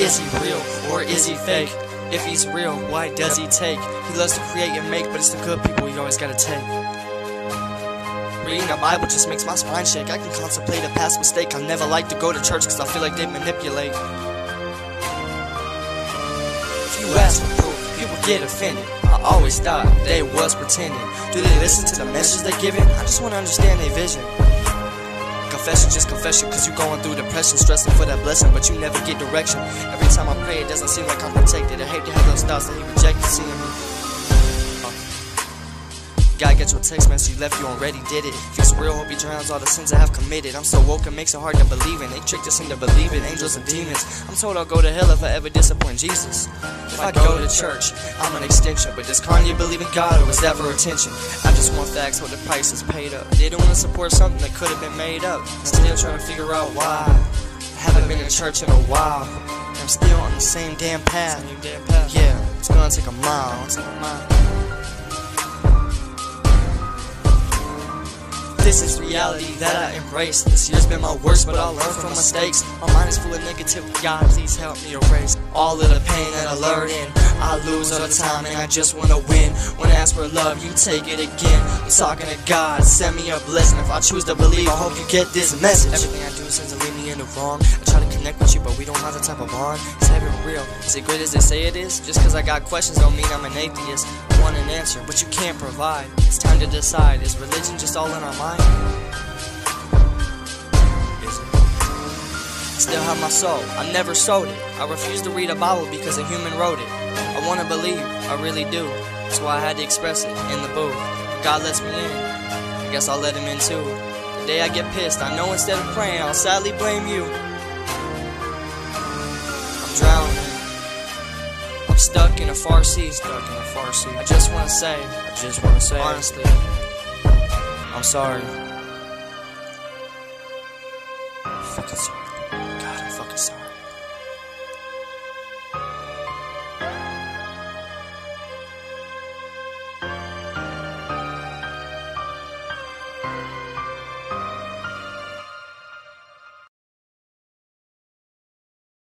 Is he real or is he fake? If he's real, why does he take? He loves to create and make, but it's the good people he always gotta take. Reading the Bible just makes my spine shake. I can contemplate a past mistake. I never like to go to church because I feel like they manipulate. If you ask for proof, people get offended. I always thought they was pretending. Do they listen to the message they're giving? I just wanna understand their vision. Confession, just confession, cause you going through depression, stressing for that blessing, but you never get direction. Every time I pray, it doesn't seem like I'm protected. I hate to have those thoughts that he rejected, seeing me. God gets your text message you left, you already did it. If it's real, hope he drowns all the sins I have committed. I'm so woke, it makes it hard to believe in. They tricked us into believing angels and demons. I'm told I'll go to hell if I ever disappoint Jesus. If I go to church, I'm an extension. But does Kanye believe in God or was that for attention? I just want facts what the price is paid up. They don't want to support something that could have been made up. Still trying to figure out why. I haven't been in church in a while. I'm still on the same damn path. Yeah, it's gonna take a mile. This is reality that I embrace. This year's been my worst, but I'll learn from mistakes. My mind is full of negativity. God, please help me erase all of the pain that I learn in. I lose all the time and I just wanna win. When I ask for love, you take it again. I'm talking to God, send me a blessing. If I choose to believe, I hope you get this message. Everything I do seems to lead me in the wrong. I try to connect with you, but we don't have the type of bond. Is heaven real? Is it great as they say it is? Just cause I got questions don't mean I'm an atheist. I want an answer, but you can't provide. It's time to decide. Is religion just all in our mind? Is it? Still have my soul. I never sold it. I refuse to read a Bible because a human wrote it. I wanna believe, I really do. That's why I had to express it in the booth. God lets me in. I guess I'll let him in too. The day I get pissed, I know instead of praying, I'll sadly blame you. I'm stuck in a far sea. Stuck in a far sea. I just wanna say, I just wanna say, honestly, I'm sorry. Fucking sorry.